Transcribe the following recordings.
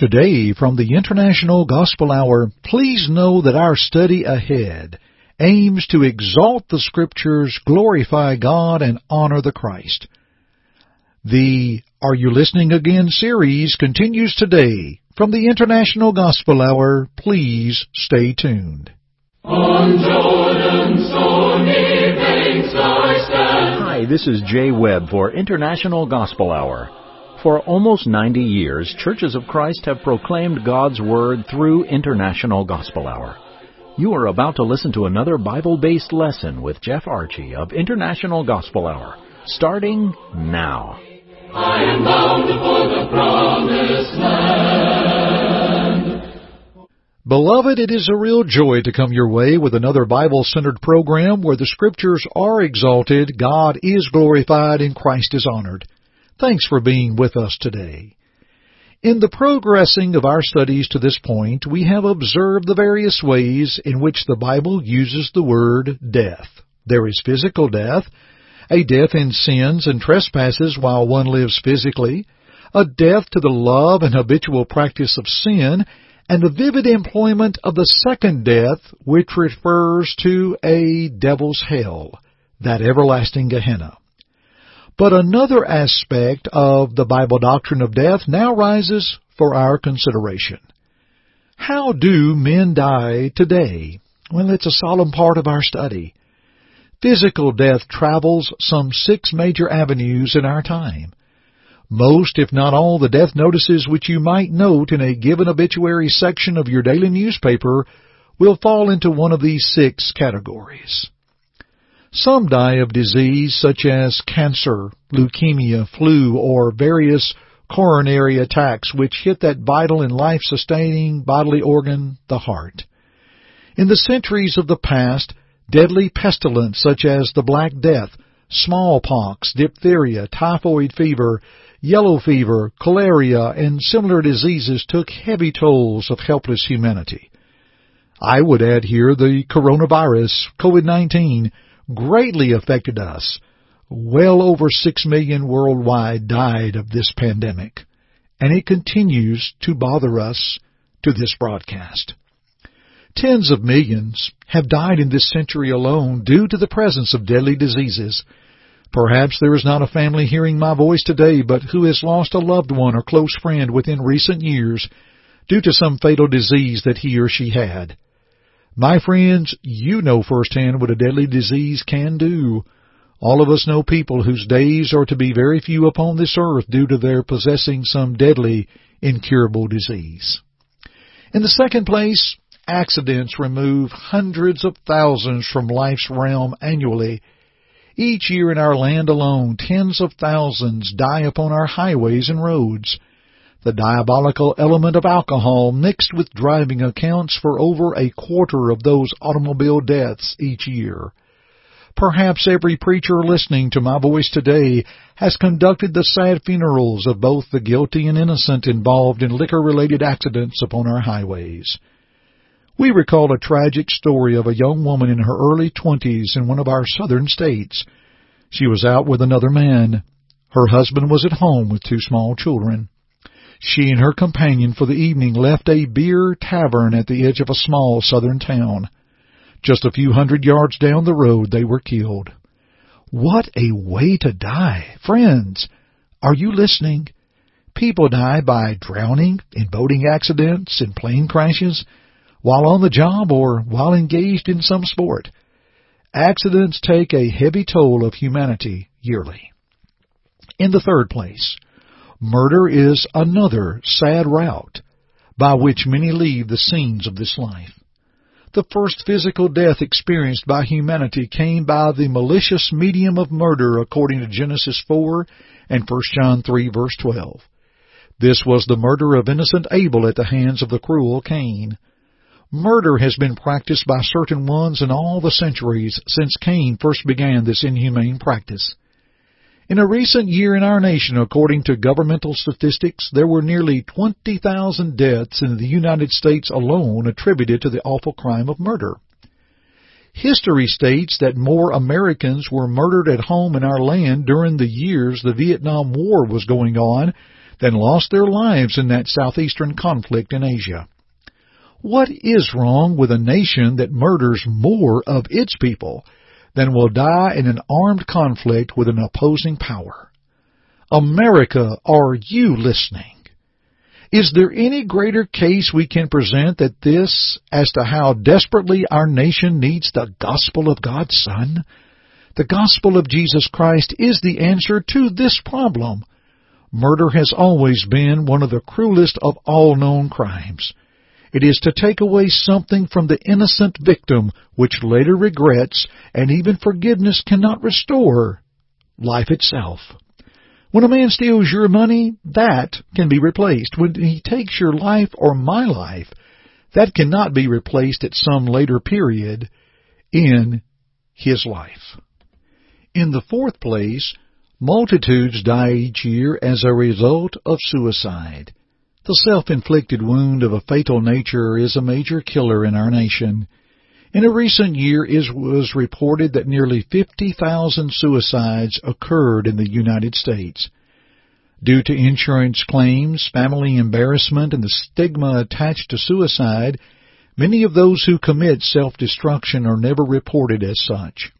Today, from the International Gospel Hour, please know that our study ahead aims to exalt the Scriptures, glorify God, and honor the Christ. The Are You Listening Again series continues today. From the International Gospel Hour, please stay tuned. On Jordan's stormy banks I stand. Hi, this is Jay Webb for International Gospel Hour. For almost 90 years, Churches of Christ have proclaimed God's Word through International Gospel Hour. You are about to listen to another Bible based lesson with Jeff Archie of International Gospel Hour, starting now. I am bound for the promised land. Beloved, it is a real joy to come your way with another Bible centered program where the Scriptures are exalted, God is glorified, and Christ is honored. Thanks for being with us today. In the progressing of our studies to this point, we have observed the various ways in which the Bible uses the word death. There is physical death, a death in sins and trespasses while one lives physically, a death to the love and habitual practice of sin, and the vivid employment of the second death, which refers to a devil's hell, that everlasting Gehenna. But another aspect of the Bible doctrine of death now rises for our consideration. How do men die today? Well, it's a solemn part of our study. Physical death travels some six major avenues in our time. Most, if not all, the death notices which you might note in a given obituary section of your daily newspaper will fall into one of these six categories. Some die of disease such as cancer, leukemia, flu, or various coronary attacks which hit that vital and life-sustaining bodily organ, the heart. In the centuries of the past, deadly pestilence such as the Black Death, smallpox, diphtheria, typhoid fever, yellow fever, cholera, and similar diseases took heavy tolls of helpless humanity. I would add here the coronavirus, COVID-19, greatly affected us. Well over six million worldwide died of this pandemic, and it continues to bother us to this broadcast. Tens of millions have died in this century alone due to the presence of deadly diseases. Perhaps there is not a family hearing my voice today but who has lost a loved one or close friend within recent years due to some fatal disease that he or she had. My friends, you know firsthand what a deadly disease can do. All of us know people whose days are to be very few upon this earth due to their possessing some deadly, incurable disease. In the second place, accidents remove hundreds of thousands from life's realm annually. Each year in our land alone, tens of thousands die upon our highways and roads. The diabolical element of alcohol mixed with driving accounts for over a quarter of those automobile deaths each year. Perhaps every preacher listening to my voice today has conducted the sad funerals of both the guilty and innocent involved in liquor-related accidents upon our highways. We recall a tragic story of a young woman in her early twenties in one of our southern states. She was out with another man. Her husband was at home with two small children. She and her companion for the evening left a beer tavern at the edge of a small southern town. Just a few hundred yards down the road they were killed. What a way to die! Friends, are you listening? People die by drowning, in boating accidents, in plane crashes, while on the job or while engaged in some sport. Accidents take a heavy toll of humanity yearly. In the third place, Murder is another sad route by which many leave the scenes of this life. The first physical death experienced by humanity came by the malicious medium of murder according to Genesis 4 and 1 John 3 verse 12. This was the murder of innocent Abel at the hands of the cruel Cain. Murder has been practiced by certain ones in all the centuries since Cain first began this inhumane practice. In a recent year in our nation, according to governmental statistics, there were nearly 20,000 deaths in the United States alone attributed to the awful crime of murder. History states that more Americans were murdered at home in our land during the years the Vietnam War was going on than lost their lives in that southeastern conflict in Asia. What is wrong with a nation that murders more of its people than will die in an armed conflict with an opposing power? America, are you listening? Is there any greater case we can present than this as to how desperately our nation needs the gospel of God's Son? The gospel of Jesus Christ is the answer to this problem. Murder has always been one of the cruelest of all known crimes. It is to take away something from the innocent victim which later regrets and even forgiveness cannot restore life itself. When a man steals your money, that can be replaced. When he takes your life or my life, that cannot be replaced at some later period in his life. In the fourth place, multitudes die each year as a result of suicide. The self-inflicted wound of a fatal nature is a major killer in our nation. In a recent year, it was reported that nearly 50,000 suicides occurred in the United States. Due to insurance claims, family embarrassment, and the stigma attached to suicide, many of those who commit self-destruction are never reported as such.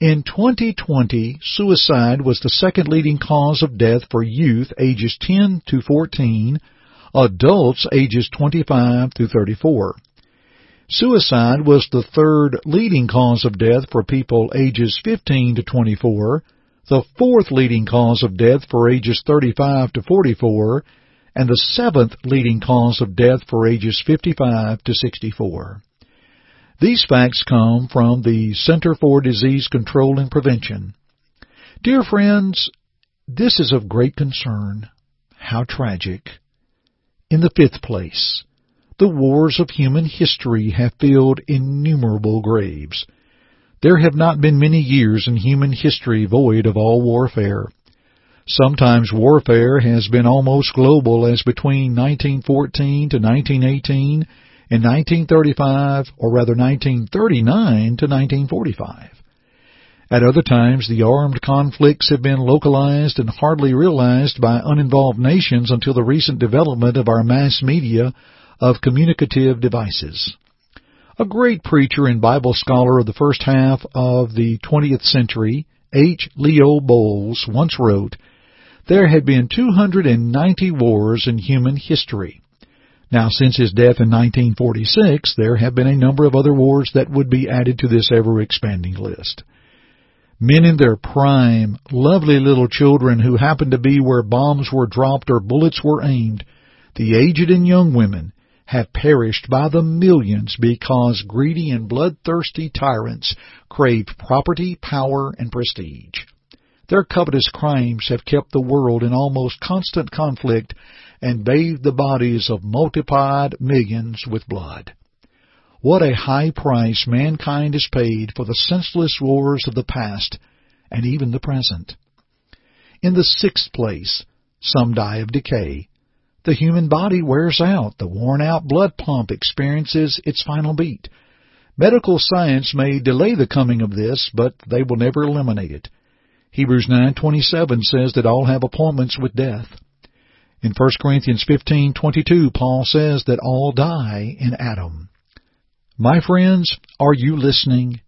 In 2020, suicide was the second leading cause of death for youth ages 10 to 14, adults ages 25 to 34. Suicide was the third leading cause of death for people ages 15 to 24, the fourth leading cause of death for ages 35 to 44, and the seventh leading cause of death for ages 55 to 64. These facts come from the Center for Disease Control and Prevention. Dear friends, this is of great concern. How tragic. In the fifth place, the wars of human history have filled innumerable graves. There have not been many years in human history void of all warfare. Sometimes warfare has been almost global as between 1914 to 1918 and 1935 or rather 1939 to 1945. At other times, the armed conflicts have been localized and hardly realized by uninvolved nations until the recent development of our mass media of communicative devices. A great preacher and Bible scholar of the first half of the 20th century, H. Leo Boles, once wrote, There had been 290 wars in human history. Now, since his death in 1946, there have been a number of other wars that would be added to this ever-expanding list. Men in their prime, lovely little children who happened to be where bombs were dropped or bullets were aimed, the aged and young women, have perished by the millions because greedy and bloodthirsty tyrants craved property, power, and prestige. Their covetous crimes have kept the world in almost constant conflict and bathed the bodies of multiplied millions with blood. What a high price mankind has paid for the senseless wars of the past and even the present. In the sixth place, some die of decay, the human body wears out. The worn out blood pump experiences its final beat. Medical science may delay the coming of this, but they will never eliminate it. Hebrews 9:27 says that all have appointments with death. In 1 Corinthians 15:22, Paul says that all die in Adam. My friends, are you listening?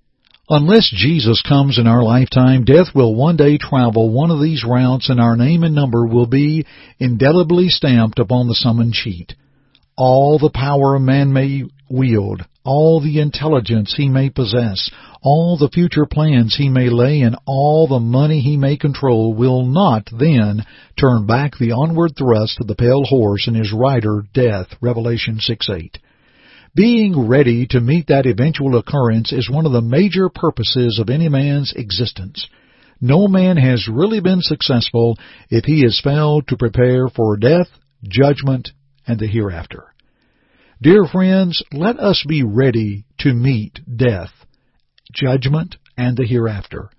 Unless Jesus comes in our lifetime, death will one day travel one of these routes and our name and number will be indelibly stamped upon the summon sheet. All the power man may wield, all the intelligence he may possess, all the future plans he may lay, and all the money he may control will not then turn back the onward thrust of the pale horse and his rider, death. Revelation 6 8. Being ready to meet that eventual occurrence is one of the major purposes of any man's existence. No man has really been successful if he has failed to prepare for death, judgment, and the hereafter. Dear friends, let us be ready to meet death, judgment, and the hereafter.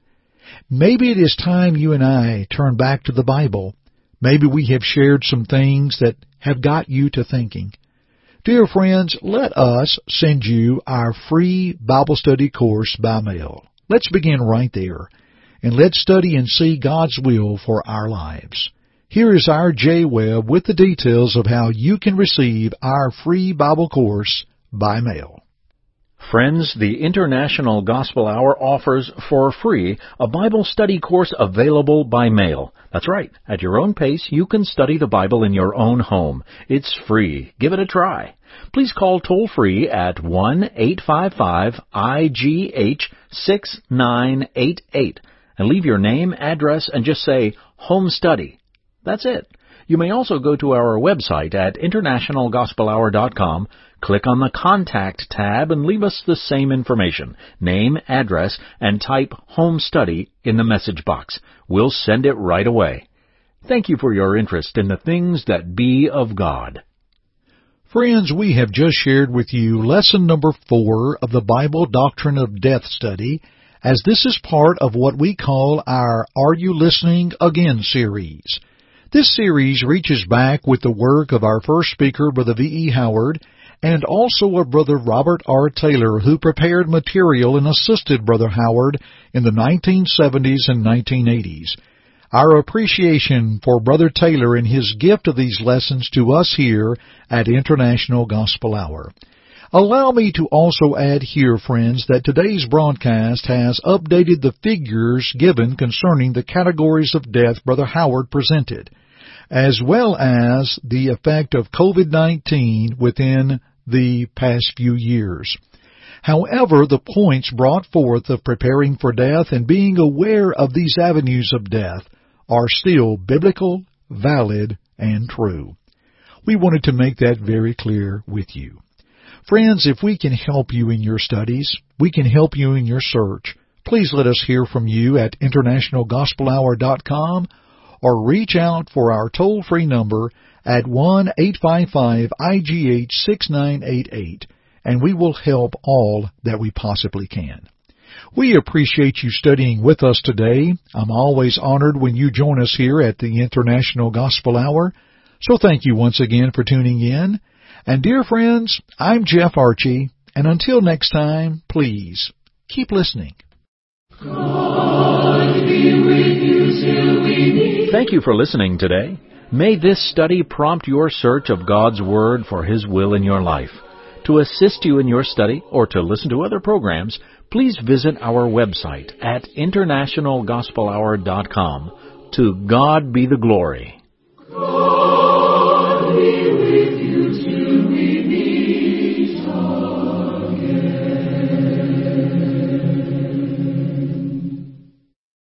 Maybe it is time you and I turn back to the Bible. Maybe we have shared some things that have got you to thinking. Dear friends, let us send you our free Bible study course by mail. Let's begin right there, and let's study and see God's will for our lives. Here is our Jay Webb with the details of how you can receive our free Bible course by mail. Friends, the International Gospel Hour offers for free a Bible study course available by mail. That's right. At your own pace, you can study the Bible in your own home. It's free. Give it a try. Please call toll free at 1-855-IGH-6988 and leave your name, address, and just say home study. That's it. You may also go to our website at internationalgospelhour.com, click on the Contact tab, and leave us the same information name, address, and type Home Study in the message box. We'll send it right away. Thank you for your interest in the things that be of God. Friends, we have just shared with you lesson number four of the Bible Doctrine of Death study, as this is part of what we call our Are You Listening Again series. This series reaches back with the work of our first speaker, Brother V.E. Howard, and also of Brother Robert R. Taylor, who prepared material and assisted Brother Howard in the 1970s and 1980s. Our appreciation for Brother Taylor and his gift of these lessons to us here at International Gospel Hour. Allow me to also add here, friends, that today's broadcast has updated the figures given concerning the categories of death Brother Howard presented, as well as the effect of COVID-19 within the past few years. However, the points brought forth of preparing for death and being aware of these avenues of death are still biblical, valid, and true. We wanted to make that very clear with you. Friends, if we can help you in your studies, we can help you in your search. Please let us hear from you at internationalgospelhour.com or reach out for our toll-free number at 1-855-IGH-6988 and we will help all that we possibly can. We appreciate you studying with us today. I'm always honored when you join us here at the International Gospel Hour. So thank you once again for tuning in. And dear friends, I'm Jeff Archie, and until next time, please keep listening. Thank you for listening today. May this study prompt your search of God's Word for His will in your life. To assist you in your study or to listen to other programs, please visit our website at internationalgospelhour.com. To God be the glory.